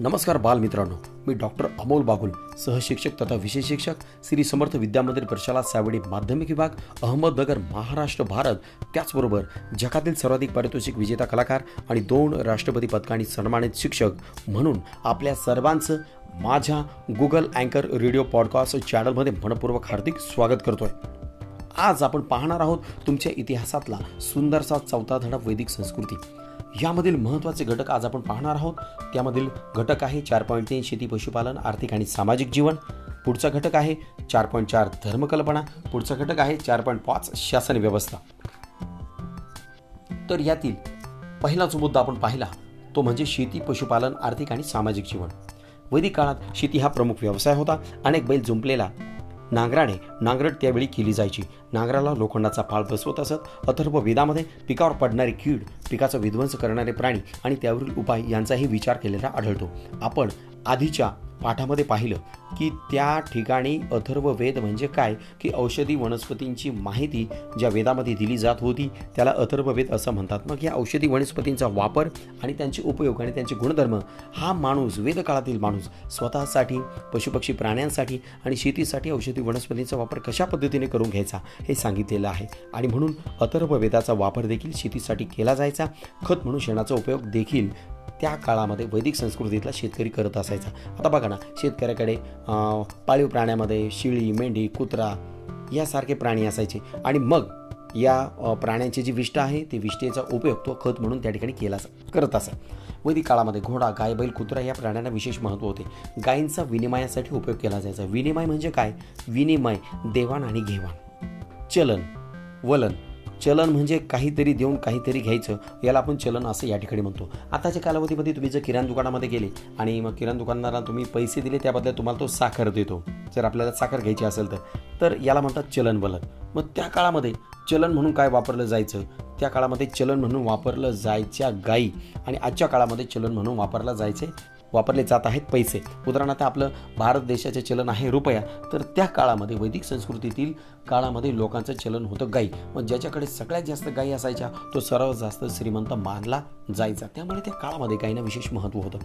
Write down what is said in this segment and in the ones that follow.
नमस्कार बालमित्रांनो. मी डॉक्टर अमोल बागुल सहशिक्षक तथा विशेष शिक्षक श्री समर्थ विद्यामंदिर प्रशाला सावडी माध्यमिक विभाग अहमदनगर महाराष्ट्र भारत. त्याचबरोबर जगातील सर्वाधिक पारितोषिक विजेता कलाकार आणि दोन राष्ट्रपती पदकांनी सन्मानित शिक्षक म्हणून आपल्या सर्वांचं माझ्या गुगल अँकर रेडिओ पॉडकास्ट चॅनलमध्ये मनपूर्वक हार्दिक स्वागत करतोय. आज आपण पाहणार आहोत तुमच्या इतिहासातला सुंदरसा चौथा धडा वैदिक संस्कृती. यामधील महत्त्वाचे घटक आज आपण पाहणार आहोत. त्यामधील घटक आहे चार पॉईंट तीन शेती पशुपालन आर्थिक आणि सामाजिक जीवन. पुढचा घटक आहे चार पॉईंट चार धर्मकल्पना. पुढचा घटक आहे चार पॉईंट पाच शासन व्यवस्था. तर यातील पहिला जो मुद्दा आपण पाहिला तो म्हणजे शेती पशुपालन आर्थिक आणि सामाजिक जीवन. वैदिक काळात शेती हा प्रमुख व्यवसाय होता. अनेक बैल जुंपलेला नांगराने नांगरट त्यावेळी केली जायची. नांगराला लोखंडाचा फाळ बसवत असत. अथर्व वेदामध्ये पिकावर पडणारी कीड पिकाचा विध्वंस करणारे प्राणी आणि त्यावरील उपाय यांचाही विचार केलेला आढळतो. आपण आधीच्या पाठामध्ये पाहिलं की त्या ठिकाणी अथर्व वेद म्हणजे काय? की औषधी वनस्पतींची माहिती ज्या वेदामध्ये दिली जात होती त्याला अथर्व वेद असं म्हणतात. मग या औषधी वनस्पतींचा वापर आणि त्यांचे उपयोग आणि त्यांचे गुणधर्म हा माणूस वेदकाळातील माणूस स्वतःसाठी पशुपक्षी प्राण्यांसाठी आणि शेतीसाठी औषधी वनस्पतींचा वापर कशा पद्धतीने करून घ्यायचा हे सांगितलेलं आहे. आणि म्हणून अथर्व वेदाचा वापर देखील शेतीसाठी केला जायचा. खत म्हणून शेणाचा उपयोग देखील त्या काळामध्ये वैदिक संस्कृतीतला शेतकरी करत असायचा. आता बघा ना शेतकऱ्याकडे पाळीव प्राण्यामध्ये शिळी मेंढी कुत्रा यासारखे प्राणी असायचे. आणि मग या प्राण्यांची जी विष्ठा आहे ती विष्ठेचा उपयोग तो खत म्हणून त्या ठिकाणी केला करत असा. वैदिक काळामध्ये घोडा गाय बैल कुत्रा या प्राण्यांना विशेष महत्त्व होते. गायींचा विनिमयासाठी उपयोग केला जायचा. विनिमय म्हणजे काय? विनिमय देवाण आणि घेवाण. चलन वलन चलन म्हणजे काहीतरी देऊन काहीतरी घ्यायचं याला आपण चलन असं या ठिकाणी म्हणतो. आताच्या कालावधीमध्ये तुम्ही जर किराणा दुकानामध्ये गेले आणि मग किराणा दुकानदाराला तुम्ही पैसे दिले त्याबद्दल तुम्हाला तो साखर देतो. जर आपल्याला साखर घ्यायची असेल तर. तर याला म्हणतात चलन बलन मग त्या काळामध्ये चलन म्हणून काय वापरलं जायचं? त्या काळामध्ये चलन म्हणून वापरलं जायच्या गायी आणि आजच्या काळामध्ये चलन म्हणून वापरला जायचे वापरले जात आहेत पैसे. उदाहरणार्थ आपलं भारत देशाचे चलन आहे रुपया. तर त्या काळामध्ये वैदिक संस्कृतीतील काळामध्ये लोकांचं चलन होतं गाई. मग ज्याच्याकडे सगळ्यात जास्त गाई असायच्या तो सर्वात जास्त श्रीमंत मानला जायचा. त्यामुळे त्या काळामध्ये गायींना विशेष महत्त्व होतं.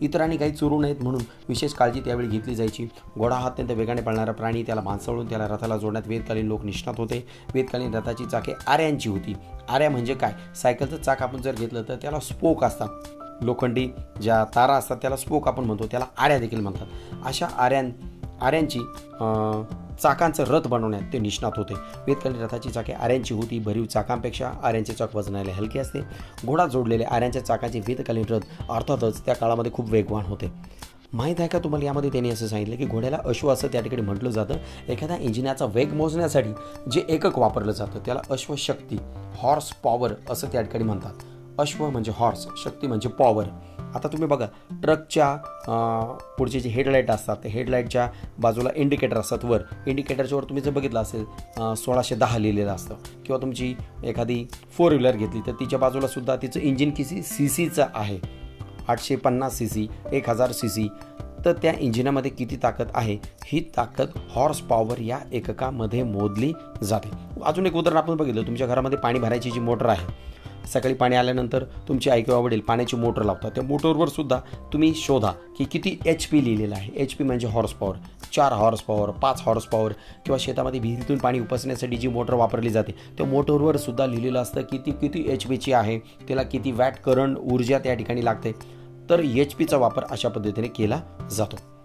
इतरांनी गाई चोरू नयेत म्हणून विशेष काळजी त्यावेळी घेतली जायची. घोडा हा अत्यंत वेगाने पळणारा प्राणी. त्याला माणसाळून त्याला रथाला जोडण्यात वेदकालीन लोक निष्णात होते. वेदकालीन रथाची चाके आऱ्यांची होती. आऱ्या म्हणजे काय? सायकलचं चाक आपण जर घेतलं तर त्याला स्पोक असतात. लोखंडी ज्या तारा असतात त्याला स्पोक आपण म्हणतो त्याला आऱ्या देखील म्हणतात. अशा आऱ्यां आऱ्यांची चाकांचं रथ बनवण्यात ते निष्णात होते. वेदकालीन रथाची चाके आऱ्यांची होती. भरीव चाकांपेक्षा आऱ्यांचे चाक वजनायला हलके असते. घोडा जोडलेले आऱ्यांच्या चाकाचे वेदकालीन रथ अर्थातच त्या काळामध्ये खूप वेगवान होते. माहीत आहे का तुम्हाला? यामध्ये त्यांनी असं सांगितलं की घोड्याला अश्व असं त्या ठिकाणी म्हटलं जातं. एखाद्या इंजिनाचा वेग मोजण्यासाठी जे एकक वापरलं जातं त्याला अश्वशक्ती हॉर्स पॉवर असं त्या ठिकाणी म्हणतात. अश्व म्हणजे हॉर्स शक्ती म्हणजे पॉवर आता तुम्ही बघा ट्रकच्या पुढचे जे हेडलाईट असतात ते हेडलाईटच्या बाजूला इंडिकेटर असतात वर. इंडिकेटरच्या वर तुम्ही जर बघितलं असेल सोळाशे दहा लिहिलेलं असतं. किंवा तुमची एखादी फोर व्हीलर घेतली तर तिच्या बाजूला सुद्धा तिचं इंजिन किती सी सीचं आहे? आठशे पन्नास सी सी एक हजार सी सी तर त्या इंजिनामध्ये किती ताकद आहे? ही ताकद हॉर्स पॉवर या एककामध्ये मोजली जाते. अजून एक उदाहरण आपण बघितलं तुमच्या घरामध्ये पाणी भरायची जी मोटर आहे सकाळी पाणी आल्यानंतर तुमची आई किंवा वडील पाण्याची मोटर लावतात. त्या मोटरवर सुद्धा तुम्ही शोधा की किती एच पी लिहिलेलं आहे. एच पी म्हणजे हॉर्स पॉवर चार हॉर्स पॉवर पाच हॉर्स पॉवर किंवा शेतामध्ये विहिरीतून पाणी उपसण्यासाठी जी मोटर वापरली जाते त्या मोटरवर सुद्धा लिहिलेलं असतं की ती किती एच पीची आहे तिला किती वॅट करंट ऊर्जा त्या ठिकाणी लागते. तर एच पीचा वापर अशा पद्धतीने केला जातो.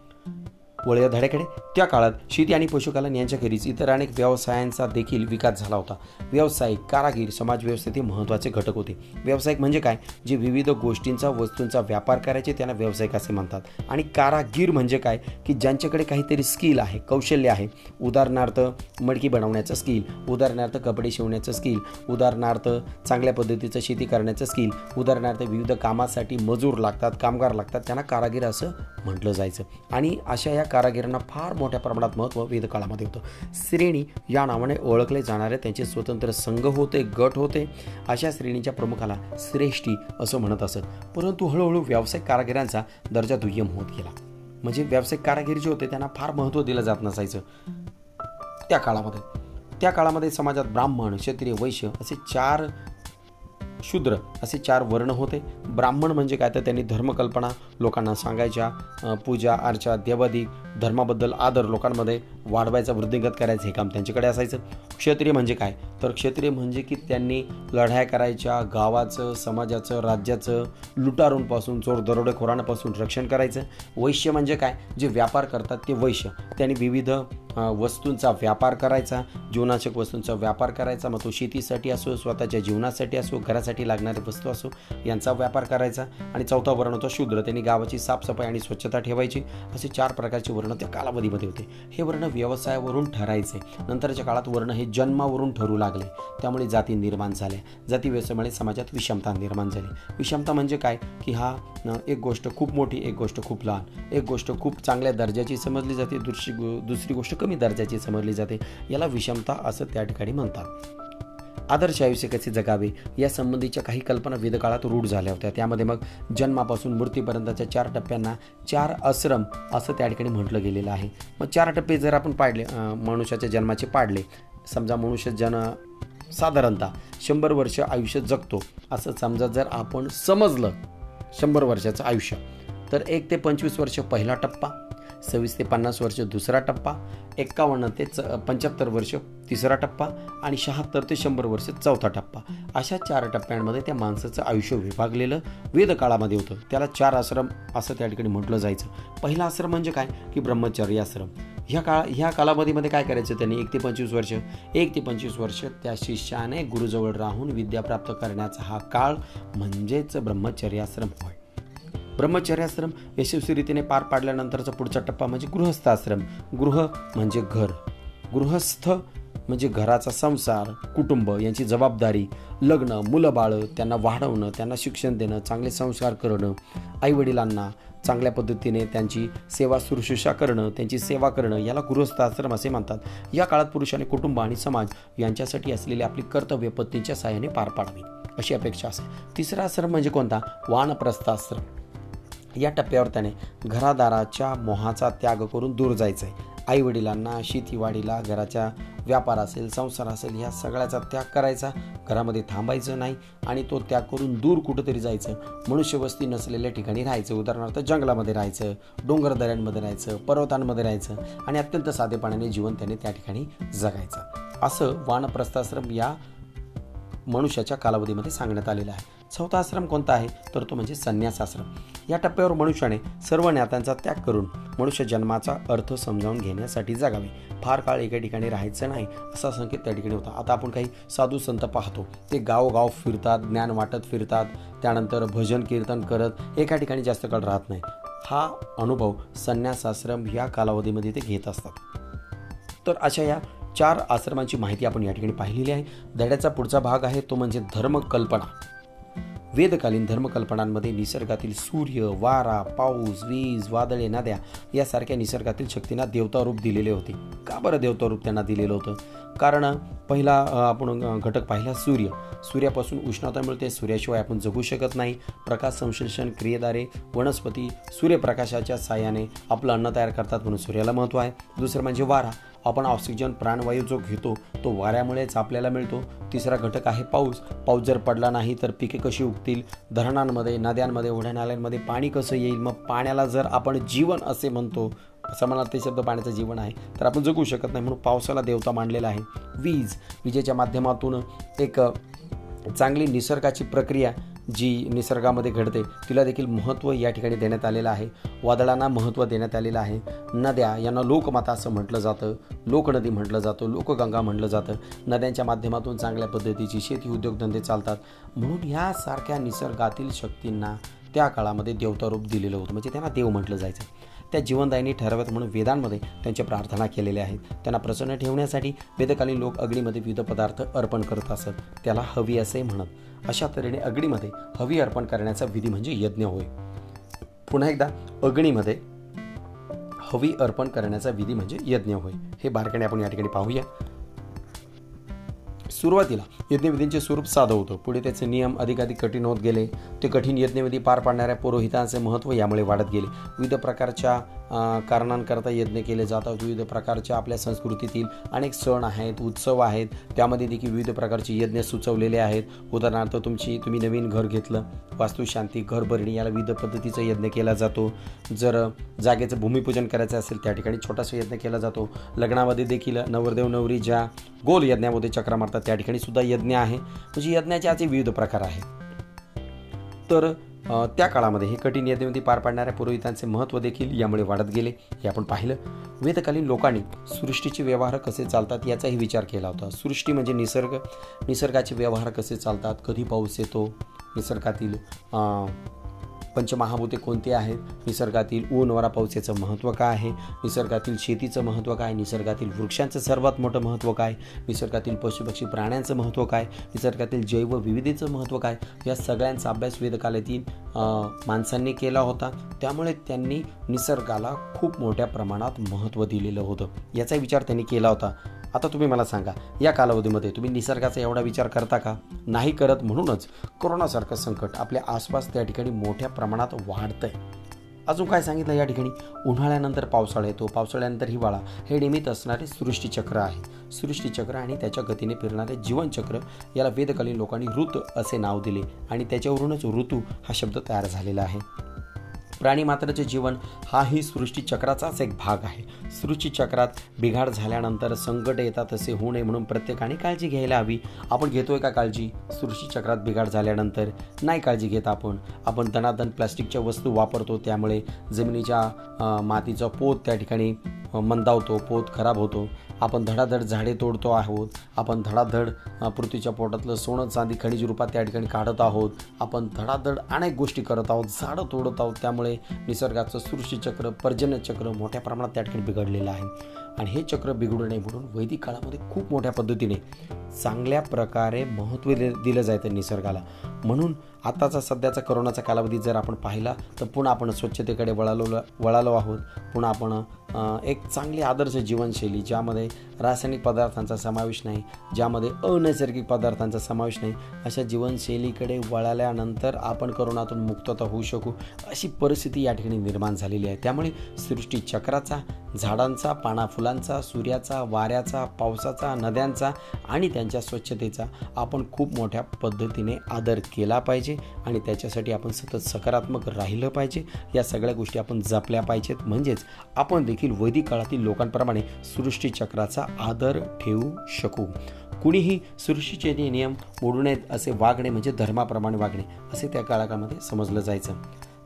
वळया धड्याकडे त्या काळात शेती आणि पशुपालन यांच्याखेरीज इतर अनेक व्यवसायांचा देखील विकास झाला होता. व्यावसायिक कारागीर समाजव्यवस्थेतील महत्त्वाचे घटक होते. व्यावसायिक म्हणजे काय? जे विविध गोष्टींचा वस्तूंचा व्यापार करायचे त्यांना व्यावसायिक असे म्हणतात. आणि कारागीर म्हणजे काय? की ज्यांच्याकडे काहीतरी स्किल आहे कौशल्य आहे. उदाहरणार्थ मडकी बनवण्याचं स्किल उदाहरणार्थ कपडे शिवण्याचं स्किल उदाहरणार्थ चांगल्या पद्धतीचं शेती करण्याचं स्किल उदाहरणार्थ विविध कामासाठी मजूर लागतात कामगार लागतात त्यांना कारागीर असं म्हटलं जायचं. आणि अशा या कारागिरांना फार मोठ्या प्रमाणात महत्त्व वेदकाळामध्ये होतं. श्रेणी या नावाने ओळखले जाणारे त्यांचे स्वतंत्र संघ होते गट होते. अशा श्रेणीच्या प्रमुखाला श्रेष्ठी असं म्हणत असत. परंतु हळूहळू व्यावसायिक कारागिरांचा दर्जा दुय्यम होत गेला. म्हणजे व्यावसायिक कारागिर जे होते त्यांना फार महत्त्व दिलं जात नसायचं. त्या काळामध्ये. त्या काळामध्ये समाजात ब्राह्मण क्षत्रिय वैश्य असे चार शूद्र असे चार वर्ण होते. ब्राह्मण म्हणजे काय? तर त्यांनी धर्मकल्पना लोकांना सांगायच्या पूजा अर्चा देवादी धर्माबद्दल आदर लोकांमध्ये वाढवायचा वृद्धिंगत करायचं हे काम त्यांच्याकडे असायचं. क्षत्रिय म्हणजे काय? तर क्षत्रिय म्हणजे की त्यांनी लढाया करायच्या गावाचं समाजाचं राज्याचं लुटारूंपासून चोर दरोडेखोरांपासून रक्षण करायचं. वैश्य म्हणजे काय? जे व्यापार करतात ते वैश्य. त्यांनी विविध वस्तूंचा व्यापार करायचा जीवनाशक वस्तूंचा व्यापार करायचा मग तो शेतीसाठी असो स्वतःच्या जीवनासाठी असो घरासाठी लागणाऱ्या वस्तू असो यांचा व्यापार करायचा. आणि चौथा वर्ण होता शूद्र. त्यांनी गावाची साफसफाई आणि स्वच्छता ठेवायची. असे चार प्रकारचे वर्ण त्या कालावधीमध्ये होते. हे वर्ण व्यवसायावरून ठरायचे. नंतरच्या काळात वर्ण हे जन्मावरून ठरू लागले. त्यामुळे जाती निर्माण झाल्या. जाती व्यवसायामुळे समाजात विषमता निर्माण झाली. विषमता म्हणजे काय? की हा एक गोष्ट खूप मोठी एक गोष्ट खूप लहान. एक गोष्ट खूप चांगल्या दर्जाची समजली जाते. दुसरी गो- दुसरी गोष्ट कमी दर्जाची समजली जाते. याला विषमता असं त्या ठिकाणी म्हणतात. आदर्श आयुष्य कसे जगावे? या संबंधीच्या काही कल्पना वेदकाळात रूढ झाल्या होत्या. त्यामध्ये मग जन्मापासून मृत्यूपर्यंतच्या चार टप्प्यांना चार आश्रम असं त्या ठिकाणी म्हटलं गेलेलं आहे. मग चार टप्पे जर आपण पाडले मनुष्याच्या जन्माचे पाडले समजा मनुष्य जन साधारणतः शंभर वर्ष आयुष्य जगतो असं समजा जर आपण समजलं शंभर वर्षाचं आयुष्य तर एक ते पंचवीस वर्ष पहिला टप्पा सव्वीस ते पन्नास वर्ष दुसरा टप्पा एक्कावन्न ते च पंच्याहत्तर वर्ष तिसरा टप्पा आणि शहात्तर ते शंभर वर्ष चौथा टप्पा. अशा चार टप्प्यांमध्ये त्या माणसाचं आयुष्य विभागलेलं वेदकाळामध्ये होतं. त्याला चार आश्रम असं त्या ठिकाणी म्हटलं जायचं. पहिला आश्रम म्हणजे काय? की ब्रह्मचर्य आश्रम. ह्या काळा ह्या कालावधीमध्ये काय करायचं त्यांनी? एक ते पंचवीस वर्ष. एक ते पंचवीस वर्ष त्या शिष्याने गुरुजवळ राहून विद्या प्राप्त करण्याचा हा काळ म्हणजेच ब्रह्मचर्याश्रम होय. ब्रह्मचर्याश्रम यशस्वीरीतीने पार पाडल्यानंतरचा पुढचा टप्पा म्हणजे गृहस्थाश्रम. गृह म्हणजे घर. गृहस्थ म्हणजे घराचा संसार कुटुंब यांची जबाबदारी लग्न मुलं बाळं त्यांना वाढवणं त्यांना शिक्षण देणं चांगले संस्कार करणं आईवडिलांना चांगल्या पद्धतीने त्यांची सेवा शुश्रूषा करणं त्यांची सेवा करणं याला गृहस्थाश्रम असे म्हणतात. या काळात पुरुषाने कुटुंब आणि समाज यांच्यासाठी असलेली आपली कर्तव्य पत्नीच्या साहाय्याने पार पाडावी. अशी अपेक्षा असेल. तिसरा आश्रम म्हणजे कोणता? वानप्रस्थाश्रम. या टप्प्यावर त्याने घरादाराच्या मोहाचा त्याग करून दूर जायचं आहे आईवडिलांना शेतीवाडीला घराच्या व्यापार असेल संसार असेल ह्या सगळ्याचा त्याग करायचा. घरामध्ये थांबायचं नाही आणि तो त्याग करून दूर कुठंतरी जायचं. मनुष्यवस्ती नसलेल्या ठिकाणी राहायचं. उदाहरणार्थ जंगलामध्ये राहायचं डोंगरदऱ्यांमध्ये राहायचं पर्वतांमध्ये राहायचं आणि अत्यंत साधेपणाने जीवन त्याने त्या ठिकाणी जगायचं. असं वानप्रस्थाश्रम या मनुष्याच्या कालावधीमध्ये सांगण्यात आलेला आहे. चौथा आश्रम कोणता आहे? तर तो म्हणजे संन्यास आश्रम या टप्प्यावर मनुष्याने सर्व ज्ञातांचा त्याग करून मनुष्य जन्माचा अर्थ समजावून घेण्यासाठी जगावे. फार काळ एका ठिकाणी राहायचं नाही असा संकेत त्या ठिकाणी होता. आता आपण काही साधू संत पाहतो. ते गावोगाव फिरतात ज्ञान वाटत फिरतात त्यानंतर भजन कीर्तन करत एका ठिकाणी जास्त काळ राहत नाही. हा अनुभव संन्यासाश्रम या कालावधीमध्ये ते घेत असतात. तर अशा या चार आश्रमांची माहिती आपण या ठिकाणी पाहिलेली आहे. धड्याचा पुढचा भाग आहे तो म्हणजे धर्मकल्पना. वेदकालीन धर्मकल्पनांमध्ये निसर्गातील सूर्य वारा पाऊस वीज वादळे नद्या यासारख्या निसर्गातील शक्तींना देवता रूप दिलेले होते. का बरं देवता रूप त्यांना दिलेलं होतं? कारण पहिला आपण घटक पाहिला सूर्य. सूर्यापासून उष्णता मिळते सूर्याशिवाय आपण जगू शकत नाही. प्रकाश संश्लेषण क्रियेद्वारे वनस्पती सूर्यप्रकाशाच्या साहाय्याने आपलं अन्न तयार करतात म्हणून सूर्याला महत्त्व आहे. दुसरं म्हणजे वारा. आपण ऑक्सिजन प्राणवायू जो घेतो तो वाऱ्यामुळेच आपल्याला मिळतो. तिसरा घटक आहे पाऊस. पाऊस जर पडला नाही तर पिके कशी उगतील? धरणांमध्ये नद्यांमध्ये ओढ्या नाल्यांमध्ये पाणी कसं येईल? मग पाण्याला जर आपण जीवन असे म्हणतो समानार्थी ते शब्द पाण्याचं जीवन आहे तर आपण जगू शकत नाही म्हणून पावसाला देवता मांडलेला आहे. वीज विजेच्या माध्यमातून एक चांगली निसर्गाची प्रक्रिया जी निसर्गामध्ये घडते तिला देखील महत्त्व या ठिकाणी देण्यात आलेलं आहे. वादळांना महत्त्व देण्यात आलेलं आहे. नद्या यांना लोकमाता असं म्हटलं जातं. लोकनदी म्हटलं जातं लोकगंगा म्हटलं जातं. नद्यांच्या माध्यमातून चांगल्या पद्धतीची शेती उद्योगधंदे चालतात. म्हणून ह्यासारख्या निसर्गातील शक्तींना त्या काळामध्ये देवता रूप दिलेलं होतं. म्हणजे त्यांना देव म्हटलं जायचं. त्या जीवनदायीने ठरवत म्हणून वेदांमध्ये त्यांच्या प्रार्थना केलेल्या आहेत. त्यांना प्रसन्न ठेवण्यासाठी वेदकालीन लोक अग्नीमध्ये विविध पदार्थ अर्पण करत असत. त्याला हवी असे म्हणत. अशा तऱ्हेने अग्नीमध्ये हवी अर्पण करण्याचा विधी म्हणजे यज्ञ होय. पुन्हा एकदा अग्नीमध्ये हवी अर्पण करण्याचा विधी म्हणजे यज्ञ होय. हे बारकाने आपण या ठिकाणी पाहूया. सुरुवातीला यज्ञविधींचे स्वरूप साधं होतं. पुढे त्याचे नियम अधिकाधिक कठीण होत गेले. ते कठीण यज्ञविधी पार पाडणाऱ्या पुरोहितांचे महत्त्व यामुळे वाढत गेले. विविध प्रकारच्या कारणांकरता यज्ञ केले जातात. विविध प्रकारच्या आपल्या संस्कृतीतील अनेक सण आहेत उत्सव आहेत. त्यामध्ये देखील विविध प्रकारचे यज्ञ सुचवलेले आहेत. उदाहरणार्थ तुमची तुम्ही नवीन घर घेतलं. वास्तुशांती घर भरणी याला विविध पद्धतीचा यज्ञ केला जातो. जर जागेचं भूमिपूजन करायचं असेल त्या ठिकाणी छोटासा यज्ञ केला जातो. लग्नामध्ये देखील नवरदेव नवरी ज्या गोल यज्ञामध्ये चक्र मारतात त्या ठिकाणी सुद्धा यज्ञ आहे. म्हणजे यज्ञाचे असे विविध प्रकार आहेत. तर त्या काळामध्ये हे कठीण यज्ञविधी पार पाडणाऱ्या पुरोहितांचे महत्त्व देखील यामुळे वाढत गेले. हे आपण पाहिलं. वेदकालीन लोकांनी सृष्टीचे व्यवहार कसे चालतात याचाही विचार केला होता. सृष्टी म्हणजे निसर्ग. निसर्गाचे व्यवहार कसे चालतात? कधी पाऊस येतो? निसर्गातील पंचमहाभूते कोणते आहेत? निसर्गातील ऊन वरा पावसाचं महत्त्व काय आहे? निसर्गातील शेतीचं महत्त्व काय? निसर्गातील वृक्षांचं सर्वात मोठं महत्त्व काय? निसर्गातील पशुपक्षी प्राण्यांचं महत्त्व काय? निसर्गातील जैवविविधतेचं महत्त्व काय? या सगळ्यांचा अभ्यास वेदकालातील माणसांनी केला होता. त्यामुळे त्यांनी निसर्गाला खूप मोठ्या प्रमाणात महत्त्व दिलेलं होतं. याचा विचार त्यांनी केला होता. आता तुम्ही मला सांगा या कालावधीमध्ये तुम्ही निसर्गाचा एवढा विचार करता का? नाही करत म्हणूनच कोरोनासारखं संकट आपल्या आसपास त्या ठिकाणी मोठ्या प्रमाणात वाढतंय. अजून काय सांगितलं या ठिकाणी? उन्हाळ्यानंतर पावसाळा येतो पावसाळ्यानंतर हिवाळा. हे निमित्त असणारे सृष्टीचक्र आहे. सृष्टीचक्र आणि त्याच्या गतीने फिरणारे जीवनचक्र याला वेदकालीन लोकांनी ऋतू असे नाव दिले आणि त्याच्यावरूनच ऋतू हा शब्द तयार झालेला आहे. प्राणीमात्राचे जीवन हाही सृष्टीचक्राचाच एक भाग आहे. सृष्टीचक्रात बिघाड झाल्यानंतर संकट येतात असे होऊ नये म्हणून प्रत्येकाने काळजी घ्यायला हवी. आपण घेतोय का काळजी? सृष्टीचक्रात बिघाड झाल्यानंतर नाही काळजी घेत आपण. आपण दनादन प्लास्टिकच्या वस्तू वापरतो त्यामुळे जमिनीच्या मातीचा पोत त्या ठिकाणी मंदावतो पोत खराब होतो. आपण धडाधड झाडे तोडतो आहोत. आपण धडाधड पृथ्वीच्या पोटातलं सोनं चांदी खनिज रूपात त्या ठिकाणी काढत आहोत. आपण धडाधड अनेक गोष्टी करत आहोत झाडं तोडत आहोत. त्यामुळे निसर्गाचं सृष्टीचक्र पर्जन्यचक्र मोठ्या प्रमाणात त्या ठिकाणी बिघडलेलं आहे. आणि हे चक्र बिघडू नये म्हणून वैदिक काळामध्ये खूप मोठ्या पद्धतीने चांगल्या प्रकारे महत्त्व दिलं जायचं निसर्गाला. म्हणून आताचा सध्याचा करोनाचा कालावधी जर आपण पाहिला तर पुन्हा आपण स्वच्छतेकडे वळालो वळालो आहोत. पुन्हा आपण एक चांगली आदर्श जीवनशैली ज्यामध्ये रासायनिक पदार्थांचा समावेश नाही ज्यामध्ये अनैसर्गिक पदार्थांचा समावेश नाही अशा जीवनशैलीकडे वळाल्यानंतर आपण करोनातून मुक्तता होऊ शकू अशी परिस्थिती या ठिकाणी निर्माण झालेली आहे. त्यामुळे सृष्टी चक्राचा झाडांचा पाना फुलांचा सूर्याचा वाऱ्याचा पावसाचा नद्यांचा आणि त्यांच्या स्वच्छतेचा आपण खूप मोठ्या पद्धतीने आदर केला पाहिजे. आणि त्याच्यासाठी आपण सतत सकारात्मक राहिलं पाहिजे. या सगळ्या गोष्टी आपण जपल्या पाहिजेत. म्हणजेच आपण देखील वैदिक काळातील लोकांप्रमाणे सृष्टीचक्राचा आदर ठेवू शकू. कुणीही सृष्टीचे नियम मोडू नयेत असे वागणे म्हणजे धर्माप्रमाणे वागणे असे त्या काळामध्ये समजलं जायचं.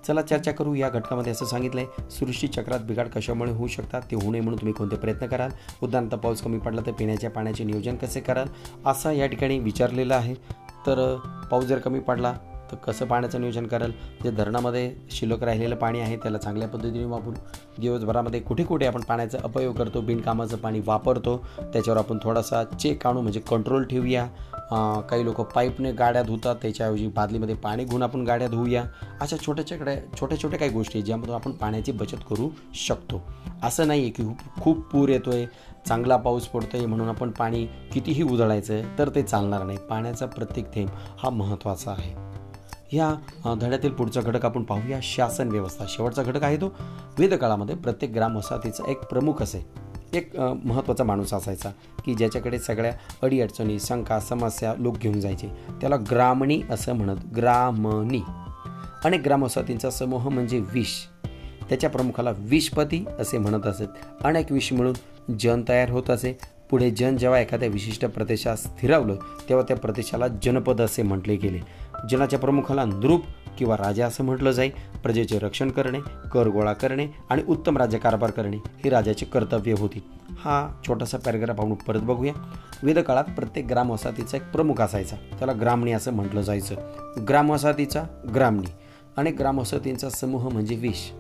चला चर्चा करू. या घटकामध्ये असं सांगितलंय सृष्टी चक्रात बिघाड कशामुळे होऊ शकतात ते होऊ नये म्हणून तुम्ही कोणते प्रयत्न कराल? उदाहरणार्थ पाऊस कमी पडला तर पिण्याच्या पाण्याचे नियोजन कसे कराल? असा या ठिकाणी विचारलेलं आहे. तर पाऊस जर कमी पडला तर कसं पाण्याचं नियोजन कराल? जे धरणामध्ये शिल्लक राहिलेलं पाणी आहे त्याला चांगल्या पद्धतीने वापरू दिवसभरामध्ये कुठे कुठे आपण पाण्याचा अपयोग करतो बिनकामाचं पाणी वापरतो त्याच्यावर आपण थोडासा चेक आणू म्हणजे कंट्रोल ठेवूया. काही लोक पाईपने गाड्या धुतात त्याच्याऐवजी बादलीमध्ये पाणी घेऊन आपण गाड्या धुवूया अशा छोट्या छोट्या छोट्या छोट्या काही गोष्टी ज्यामधून आपण पाण्याची बचत करू शकतो. असं नाही आहे की खूप पूर येतो आहे चांगला पाऊस पडतो आहे म्हणून आपण पाणी कितीही उधळायचं तर ते चालणार नाही. पाण्याचा प्रत्येक थेंब हा महत्त्वाचा आहे. ह्या धड्यातील पुढचा घटक आपण पाहूया. शासन व्यवस्था. शेवटचा घटक आहे तो. वेदकाळामध्ये प्रत्येक ग्रामवसाहतीचा एक प्रमुख असे एक महत्त्वाचा माणूस असायचा की ज्याच्याकडे सगळ्या अडीअडचणी शंका समस्या लोक घेऊन जायचे. त्याला ग्रामणी असं म्हणत ग्रामणी. अनेक ग्रामवसाहतींचा समूह म्हणजे विष. त्याच्या प्रमुखाला विषपती असे म्हणत असत. अनेक विष मिळून जन तयार होत असे. पुढे जन जेव्हा एखाद्या विशिष्ट प्रदेशात स्थिरावलं तेव्हा त्या प्रदेशाला जनपद असे म्हटले गेले. जनाच्या प्रमुखाला नृप किंवा राजा असं म्हटलं जाईल प्रजेचे रक्षण करणे कर गोळा करणे आणि उत्तम राज्यकारभार करणे ही राजाचे कर्तव्य होती. हा छोटासा पॅरेग्राफ आपण परत बघूया. वेदकाळात प्रत्येक ग्रामवसाहतीचा एक प्रमुख असायचा. त्याला ग्रामणी असं म्हटलं जायचं. ग्रामवसाहतीचा ग्रामणी आणि ग्रामवसाहतींचा समूह म्हणजे विष.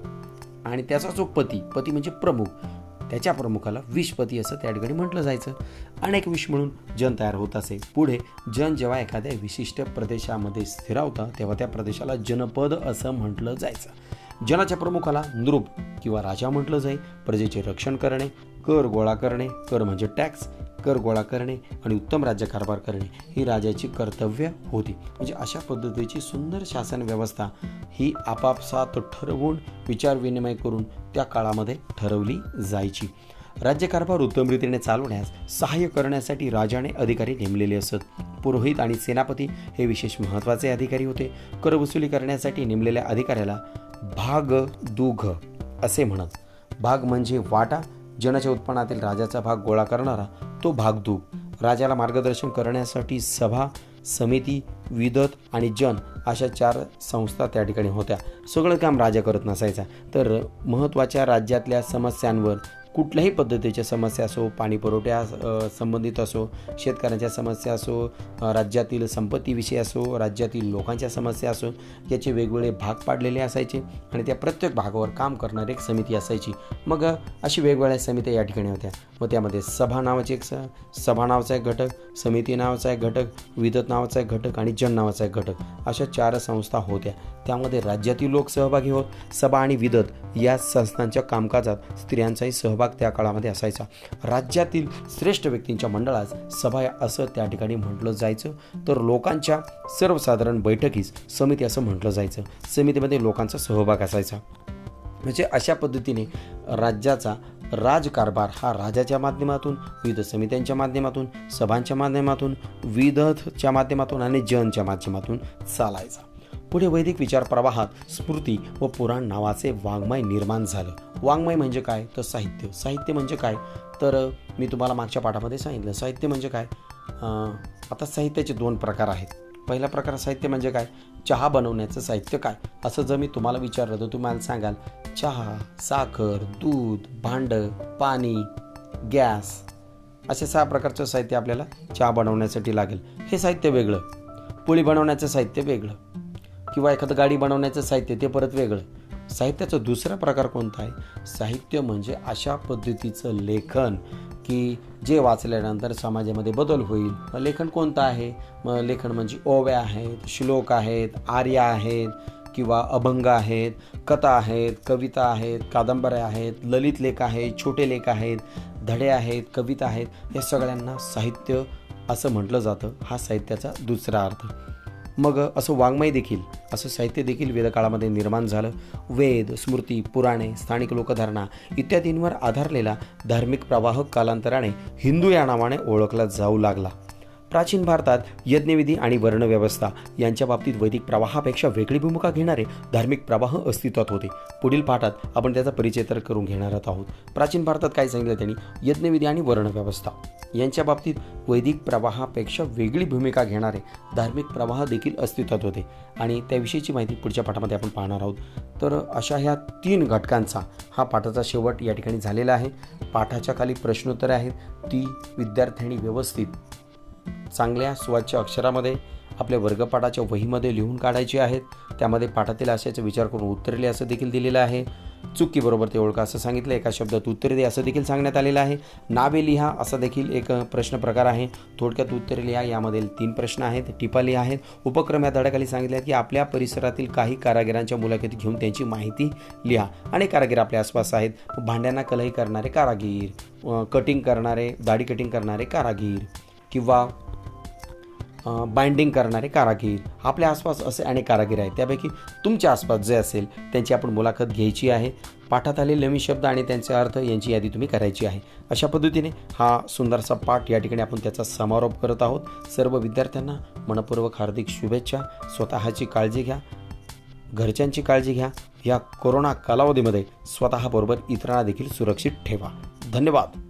आणि त्याचा जो पती पती म्हणजे प्रमुख. त्याच्या प्रमुखाला विषपती असं त्या ठिकाणी म्हटलं जायचं. अनेक विष म्हणून जन तयार होत असे. पुढे जन जेव्हा एखाद्या विशिष्ट प्रदेशामध्ये स्थिरावता तेव्हा त्या प्रदेशाला जनपद असं म्हटलं जायचं. जनाच्या प्रमुखाला नृप किंवा राजा म्हटलं जाई. प्रजेचे रक्षण करणे कर गोळा करणे कर म्हणजे टॅक्स कर गोळा करणे आणि उत्तम राज्यकारभार करणे ही राजाची कर्तव्य होती. म्हणजे अशा पद्धतीची सुंदर शासन व्यवस्था ही आपापसात ठरवून विचारविनिमय करून त्या काळामध्ये ठरवली जायची. राज्यकारभार उत्तम रीतीने चालवण्यास सहाय्य करण्यासाठी राजाने अधिकारी नेमलेले असत. पुरोहित आणि सेनापती हे विशेष महत्त्वाचे अधिकारी होते. करवसुली करण्यासाठी नेमलेल्या अधिकाऱ्याला भाग दुघ असे म्हणत. भाग म्हणजे वाटा जनाच्या उत्पन्नातील राजाचा भाग गोळा करणारा तो भागदूक. राजाला मार्गदर्शन करण्यासाठी सभा समिती विदत आणि जन अशा चार संस्था त्या ठिकाणी होत्या. सगळं काम राजा करत नसायचा. तर महत्त्वाच्या राज्यातल्या समस्यांवर कुठल्याही पद्धतीच्या समस्या असो पाणी पुरवठ्या संबंधित असो शेतकऱ्यांच्या समस्या असो राज्यातील संपत्तीविषयी असो राज्यातील लोकांच्या समस्या असो याचे वेगवेगळे भाग पाडलेले असायचे आणि त्या प्रत्येक भागावर काम करणारी एक समिती असायची. मग अशी वेगवेगळ्या समित्या या ठिकाणी होत्या. मग त्यामध्ये सभा नावाची एक स सभा नावाचा एक घटक समिती नावाचा एक घटक विदत नावाचा एक घटक आणि जन नावाचा एक घटक अशा चार संस्था होत्या. त्यामध्ये राज्यातील लोक सहभागी होत सभा आणि विदत या संस्थांच्या कामकाजात स्त्रियांचाही सहभाग त्या काळामध्ये असायचा. राज्यातील श्रेष्ठ व्यक्तींच्या मंडळास सभा असं त्या ठिकाणी म्हटलं जायचं. तर लोकांच्या सर्वसाधारण बैठकीस समिती असं म्हटलं जायचं. समितीमध्ये लोकांचा सहभाग असायचा. म्हणजे अशा पद्धतीने राज्याचा राजकारभार हा राजाच्या माध्यमातून विविध समित्यांच्या माध्यमातून सभांच्या माध्यमातून विधच्या माध्यमातून आणि जनच्या माध्यमातून चालायचा. पुढे वैदिक विचार प्रवाहात स्मृती व पुराण नावाचे वाङ्मय निर्माण झालं. वाङ्मय म्हणजे काय? तर साहित्य. साहित्य म्हणजे काय? तर मी तुम्हाला मागच्या पाठामध्ये सांगितलं. साहित्य म्हणजे काय? आता साहित्याचे दोन प्रकार आहेत. पहिला प्रकार साहित्य म्हणजे काय? चहा बनवण्याचं साहित्य काय? असं जर मी तुम्हाला विचारलं तर तुम्हाला सांगाल चहा साखर दूध भांडं पाणी गॅस असे सहा प्रकारचं साहित्य आपल्याला चहा बनवण्यासाठी लागेल. हे साहित्य वेगळं. पोळी बनवण्याचं साहित्य वेगळं. किंवा एखादं गाडी बनवण्याचं साहित्य ते परत वेगळं. साहित्याचा दुसरा प्रकार कोणता आहे? साहित्य म्हणजे अशा पद्धतीचं लेखन की जे वाचल्यानंतर समाजामध्ये बदल होईल. मग लेखन कोणतं आहे? मग लेखन म्हणजे ओव्या आहेत श्लोक आहेत आर्या आहेत किंवा अभंग आहेत कथा आहेत कविता आहेत कादंबऱ्या आहेत ललित लेख आहेत छोटे लेख आहेत धडे आहेत कविता आहेत या सगळ्यांना साहित्य असं म्हटलं जातं. हा साहित्याचा दुसरा अर्थ. मग असं वाङ्मय देखील असं साहित्य देखील वेदकाळामध्ये निर्माण झालं. वेद स्मृती पुराणे स्थानिक लोकधारणा इत्यादींवर आधारलेला धार्मिक प्रवाह कालांतराने हिंदू या नावाने ओळखला जाऊ लागला. प्राचीन भारतात यज्ञविधी आणि वर्णव्यवस्था यांच्या बाबतीत वैदिक प्रवाहापेक्षा वेगळी भूमिका घेणारे धार्मिक प्रवाह अस्तित्वात होते. पुढील पाठात आपण त्याचा परिचय तर करून घेणार आहोत. प्राचीन भारतात काय सांगितलं त्यांनी? यज्ञविधी आणि वर्णव्यवस्था. यांच्या बाबतीत वैदिक प्रवाहापेक्षा वेगळी भूमिका घेणारे धार्मिक प्रवाह देखील अस्तित्वात होते. आणि त्याविषयीची माहिती पुढच्या पाठामध्ये आपण पाहणार आहोत. तर अशा ह्या तीन घटकांचा हा पाठाचा शेवट या ठिकाणी झालेला आहे. पाठाच्या खाली प्रश्नोत्तरे आहेत. ती विद्यार्थ्यांनी व्यवस्थित चांगल्या स्वच्छ अक्षरामध्ये आपल्या वर्गपाठाच्या वहीमध्ये लिहून काढायचे आहेत. त्यामध्ये पाठातील आशयाचा विचार करून उत्तर असं देखील दिलेलं आहे. चुकीबरोबर ते ओळखा असं सांगितलं. एका शब्दात उत्तर दे असं देखील सांगण्यात आलेलं आहे. नावे लिहा असा देखील एक प्रश्न प्रकार आहे. थोडक्यात उत्तरे लिहा यामधील तीन प्रश्न आहेत. टिपा लिहा आहेत. उपक्रम या धड्याखाली सांगितले की आपल्या परिसरातील काही कारागिरांच्या मुलाखती घेऊन त्यांची माहिती लिहा. अनेक कारागीर आपल्या आसपास आहेत. भांड्यांना कलही करणारे कारागीर कटिंग करणारे दाढी कटिंग करणारे कारागीर. किंवा बाइंडिंग करणारे कारागीर. आपल्या आसपास असे अनेक कारागीर आहेत. त्यापैकी तुमच्या आसपास जे असेल त्यांची आपण मुलाखत घ्यायची आहे. पाठात आलेले नवीन शब्द आणि त्यांचे अर्थ यांची यादी तुम्ही करायची आहे. अशा पद्धतीने हा सुंदरसा पाठ या ठिकाणी आपण त्याचा समारोप करत आहोत. सर्व विद्यार्थ्यांना मनपूर्वक हार्दिक शुभेच्छा. स्वतःची काळजी घ्या. घरच्यांची काळजी घ्या. या कोरोना कालावधीमध्ये स्वतःबरोबर इतरांना देखील सुरक्षित ठेवा. धन्यवाद.